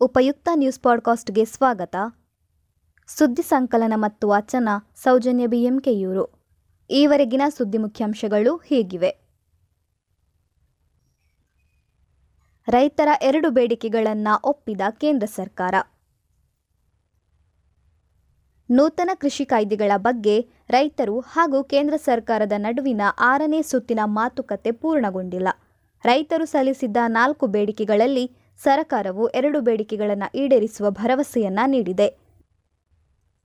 ಉಪಯುಕ್ತ ನ್ಯೂಸ್ ಪಾಡ್ಕಾಸ್ಟ್ಗೆ ಸ್ವಾಗತ. ಸುದ್ದಿ ಸಂಕಲನ ಮತ್ತು ವಾಚನ, ಸೌಜನ್ಯ ಬಿಎಂಕೆಯೂರು ಈವರೆಗಿನ ಸುದ್ದಿ ಮುಖ್ಯಾಂಶಗಳು ಹೀಗಿವೆ. ರೈತರ ಎರಡು ಬೇಡಿಕೆಗಳನ್ನು ಒಪ್ಪಿದ ಕೇಂದ್ರ ಸರ್ಕಾರ. ನೂತನ ಕೃಷಿ ಕಾಯ್ದೆಗಳ ಬಗ್ಗೆ ರೈತರು ಹಾಗೂ ಕೇಂದ್ರ ಸರ್ಕಾರದ ನಡುವಿನ ಆರನೇ ಸುತ್ತಿನ ಮಾತುಕತೆ ಪೂರ್ಣಗೊಂಡಿಲ್ಲ. ರೈತರು ಸಲ್ಲಿಸಿದ್ದ ನಾಲ್ಕು ಬೇಡಿಕೆಗಳಲ್ಲಿ ಸರ್ಕಾರವು ಎರಡು ಬೇಡಿಕೆಗಳನ್ನು ಈಡೇರಿಸುವ ಭರವಸೆಯನ್ನ ನೀಡಿದೆ.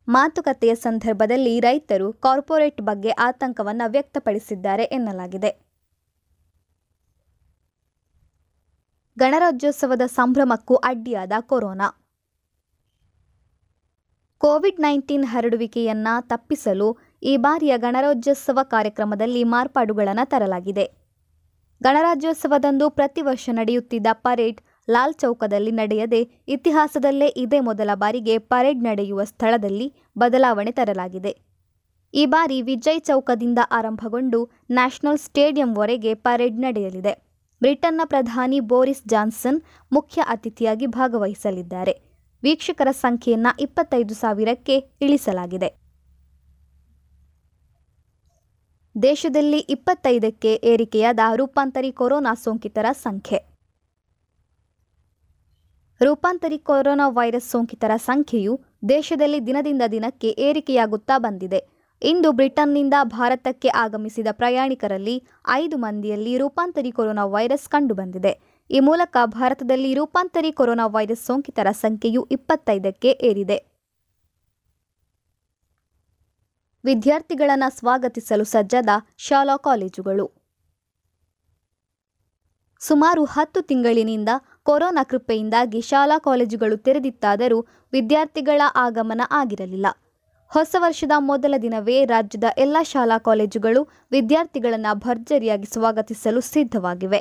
ಮಾತುಕತೆಯ ಸಂದರ್ಭದಲ್ಲಿ ರೈತರು ಕಾರ್ಪೊರೇಟ್ ಬಗ್ಗೆ ಆತಂಕವನ್ನು ವ್ಯಕ್ತಪಡಿಸಿದ್ದಾರೆ ಎನ್ನಲಾಗಿದೆ. ಗಣರಾಜ್ಯೋತ್ಸವದ ಸಂಭ್ರಮಕ್ಕೂ ಅಡ್ಡಿಯಾದ ಕೊರೋನಾ. ಕೋವಿಡ್ ನೈನ್ಟೀನ್ ಹರಡುವಿಕೆಯನ್ನ ತಪ್ಪಿಸಲು ಈ ಬಾರಿಯ ಗಣರಾಜ್ಯೋತ್ಸವ ಕಾರ್ಯಕ್ರಮದಲ್ಲಿ ಮಾರ್ಪಾಡುಗಳನ್ನು ತರಲಾಗಿದೆ. ಗಣರಾಜ್ಯೋತ್ಸವದಂದು ಪ್ರತಿ ವರ್ಷ ನಡೆಯುತ್ತಿದ್ದ ಪರೇಡ್ ಲಾಲ್ ಚೌಕದಲ್ಲಿ ನಡೆಯದೆ ಇತಿಹಾಸದಲ್ಲೇ ಇದೇ ಮೊದಲ ಬಾರಿಗೆ ಪರೇಡ್ ನಡೆಯುವ ಸ್ಥಳದಲ್ಲಿ ಬದಲಾವಣೆ ತರಲಾಗಿದೆ. ಈ ಬಾರಿ ವಿಜಯ್ ಚೌಕದಿಂದ ಆರಂಭಗೊಂಡು ನ್ಯಾಷನಲ್ ಸ್ಟೇಡಿಯಂವರೆಗೆ ಪರೇಡ್ ನಡೆಯಲಿದೆ. ಬ್ರಿಟನ್ನ ಪ್ರಧಾನಿ ಬೋರಿಸ್ ಜಾನ್ಸನ್ ಮುಖ್ಯ ಅತಿಥಿಯಾಗಿ ಭಾಗವಹಿಸಲಿದ್ದಾರೆ. ವೀಕ್ಷಕರ ಸಂಖ್ಯೆಯನ್ನ ಇಪ್ಪತ್ತೈದು ಸಾವಿರಕ್ಕೆ ಇಳಿಸಲಾಗಿದೆ. ದೇಶದಲ್ಲಿ ಇಪ್ಪತ್ತೈದಕ್ಕೆ ಏರಿಕೆಯಾದ ರೂಪಾಂತರಿ ಕೊರೋನಾ ಸೋಂಕಿತರ ಸಂಖ್ಯೆ. ರೂಪಾಂತರಿ ಕೊರೋನಾ ವೈರಸ್ ಸೋಂಕಿತರ ಸಂಖ್ಯೆಯು ದೇಶದಲ್ಲಿ ದಿನದಿಂದ ದಿನಕ್ಕೆ ಏರಿಕೆಯಾಗುತ್ತಾ ಬಂದಿದೆ. ಇಂದು ಬ್ರಿಟನ್ನಿಂದ ಭಾರತಕ್ಕೆ ಆಗಮಿಸಿದ ಪ್ರಯಾಣಿಕರಲ್ಲಿ ಐದು ಮಂದಿಯಲ್ಲಿ ರೂಪಾಂತರಿ ಕೊರೋನಾ ವೈರಸ್ ಕಂಡುಬಂದಿದೆ. ಈ ಮೂಲಕ ಭಾರತದಲ್ಲಿ ರೂಪಾಂತರಿ ಕೊರೋನಾ ವೈರಸ್ ಸೋಂಕಿತರ ಸಂಖ್ಯೆಯು ಇಪ್ಪತ್ತೈದಕ್ಕೆ ಏರಿದೆ. ವಿದ್ಯಾರ್ಥಿಗಳನ್ನು ಸ್ವಾಗತಿಸಲು ಸಜ್ಜಾದ ಶಾಲಾ ಕಾಲೇಜುಗಳು. ಸುಮಾರು ಹತ್ತು ತಿಂಗಳಿನಿಂದ ಕೊರೋನಾ ಕೃಪೆಯಿಂದಾಗಿ ಶಾಲಾ ಕಾಲೇಜುಗಳು ತೆರೆದಿತ್ತಾದರೂ ವಿದ್ಯಾರ್ಥಿಗಳ ಆಗಮನ ಆಗಿರಲಿಲ್ಲ. ಹೊಸ ವರ್ಷದ ಮೊದಲ ದಿನವೇ ರಾಜ್ಯದ ಎಲ್ಲ ಶಾಲಾ ಕಾಲೇಜುಗಳು ವಿದ್ಯಾರ್ಥಿಗಳನ್ನು ಭರ್ಜರಿಯಾಗಿ ಸ್ವಾಗತಿಸಲು ಸಿದ್ಧವಾಗಿವೆ.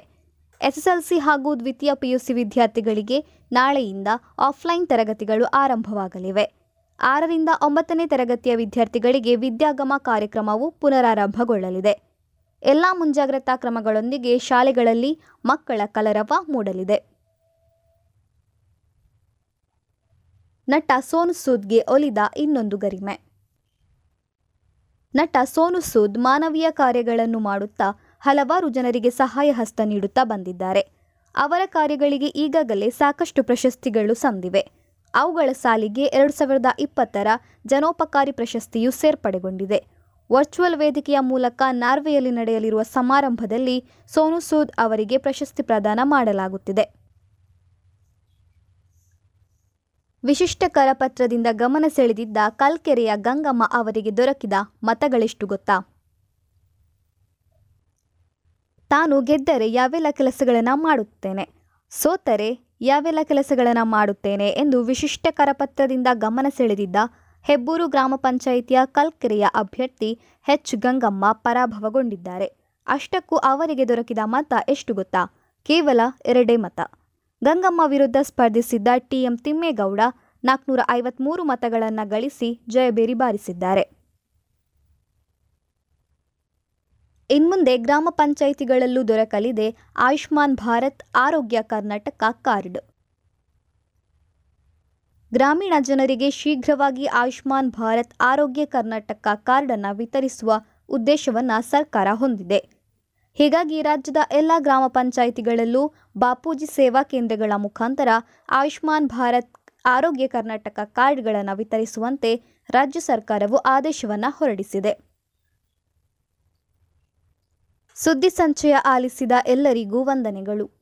ಎಸ್ಎಸ್ಎಲ್ಸಿ ಹಾಗೂ ದ್ವಿತೀಯ ಪಿಯುಸಿ ವಿದ್ಯಾರ್ಥಿಗಳಿಗೆ ನಾಳೆಯಿಂದ ಆಫ್ಲೈನ್ ತರಗತಿಗಳು ಆರಂಭವಾಗಲಿವೆ. ಆರರಿಂದ ಒಂಬತ್ತನೇ ತರಗತಿಯ ವಿದ್ಯಾರ್ಥಿಗಳಿಗೆ ವಿದ್ಯಾಗಮ ಕಾರ್ಯಕ್ರಮವು ಪುನರಾರಂಭಗೊಳ್ಳಲಿದೆ. ಎಲ್ಲ ಮುಂಜಾಗ್ರತಾ ಕ್ರಮಗಳೊಂದಿಗೆ ಶಾಲೆಗಳಲ್ಲಿ ಮಕ್ಕಳ ಕಲರವ ಮೂಡಲಿದೆ. ನಟ ಸೋನು ಸೂದ್ಗೆ ಒಲಿದ ಇನ್ನೊಂದು ಗರಿಮೆ. ನಟ ಸೋನು ಸೂದ್ ಮಾನವೀಯ ಕಾರ್ಯಗಳನ್ನು ಮಾಡುತ್ತಾ ಹಲವಾರು ಜನರಿಗೆ ಸಹಾಯ ಹಸ್ತ ನೀಡುತ್ತಾ ಬಂದಿದ್ದಾರೆ. ಅವರ ಕಾರ್ಯಗಳಿಗೆ ಈಗಾಗಲೇ ಸಾಕಷ್ಟು ಪ್ರಶಸ್ತಿಗಳು ಸಂದಿವೆ. ಅವುಗಳ ಸಾಲಿಗೆ ಎರಡು ಸಾವಿರದ ಇಪ್ಪತ್ತರ ಜನೋಪಕಾರಿ ಪ್ರಶಸ್ತಿಯು ಸೇರ್ಪಡೆಗೊಂಡಿದೆ. ವರ್ಚುವಲ್ ವೇದಿಕೆಯ ಮೂಲಕ ನಾರ್ವೆಯಲ್ಲಿ ನಡೆಯಲಿರುವ ಸಮಾರಂಭದಲ್ಲಿ ಸೋನು ಸೂದ್ ಅವರಿಗೆ ಪ್ರಶಸ್ತಿ ಪ್ರದಾನ ಮಾಡಲಾಗುತ್ತಿದೆ. ವಿಶಿಷ್ಟ ಕರಪತ್ರದಿಂದ ಗಮನ ಸೆಳೆದಿದ್ದ ಕಲ್ಕೆರೆಯ ಗಂಗಮ್ಮ ಅವರಿಗೆ ದೊರಕಿದ ಮತಗಳೆಷ್ಟು ಗೊತ್ತಾ? ತಾನು ಗೆದ್ದರೆ ಯಾವೆಲ್ಲ ಕೆಲಸಗಳನ್ನು ಮಾಡುತ್ತೇನೆ? ಸೋತರೆ ಯಾವೆಲ್ಲ ಕೆಲಸಗಳನ್ನು ಮಾಡುತ್ತೇನೆ ಎಂದು ವಿಶಿಷ್ಟ ಕರಪತ್ರದಿಂದ ಗಮನ ಸೆಳೆದಿದ್ದ ಹೆಬ್ಬೂರು ಗ್ರಾಮ ಪಂಚಾಯಿತಿಯ ಕಲ್ಕೆರೆಯ ಅಭ್ಯರ್ಥಿ ಹೆಚ್ ಗಂಗಮ್ಮ ಪರಾಭವಗೊಂಡಿದ್ದಾರೆ. ಅಷ್ಟಕ್ಕೂ ಅವರಿಗೆ ದೊರಕಿದ ಮತ ಎಷ್ಟು ಗೊತ್ತಾ? ಕೇವಲ ಎರಡೇ ಮತ. ಗಂಗಮ್ಮ ವಿರುದ್ಧ ಸ್ಪರ್ಧಿಸಿದ್ದ ಟಿಎಂ ತಿಮ್ಮೇಗೌಡ ನಾಲ್ಕುನೂರ ಐವತ್ಮೂರು ಮತಗಳನ್ನು ಗಳಿಸಿ ಜಯಬೇರಿ ಬಾರಿಸಿದ್ದಾರೆ. ಇನ್ಮುಂದೆ ಗ್ರಾಮ ಪಂಚಾಯಿತಿಗಳಲ್ಲೂ ದೊರಕಲಿದೆ ಆಯುಷ್ಮಾನ್ ಭಾರತ್, ಆರೋಗ್ಯ ಕರ್ನಾಟಕ ಕಾರ್ಡ್. ಗ್ರಾಮೀಣ ಜನರಿಗೆ ಶೀಘ್ರವಾಗಿ ಆಯುಷ್ಮಾನ್ ಭಾರತ್, ಆರೋಗ್ಯ ಕರ್ನಾಟಕ ಕಾರ್ಡ್ ಅನ್ನು ವಿತರಿಸುವ ಉದ್ದೇಶವನ್ನು ಸರ್ಕಾರ ಹೊಂದಿದೆ. ಹೀಗಾಗಿ ರಾಜ್ಯದ ಎಲ್ಲ ಗ್ರಾಮ ಪಂಚಾಯಿತಿಗಳಲ್ಲೂ ಬಾಪೂಜಿ ಸೇವಾ ಕೇಂದ್ರಗಳ ಮುಖಾಂತರ ಆಯುಷ್ಮಾನ್ ಭಾರತ್, ಆರೋಗ್ಯ ಕರ್ನಾಟಕ ಕಾರ್ಡ್ಗಳನ್ನು ವಿತರಿಸುವಂತೆ ರಾಜ್ಯ ಸರ್ಕಾರವು ಆದೇಶವನ್ನು ಹೊರಡಿಸಿದೆ. ಸುದ್ದಿ ಸಂಚಯ ಆಲಿಸಿದ ಎಲ್ಲರಿಗೂ ವಂದನೆಗಳು.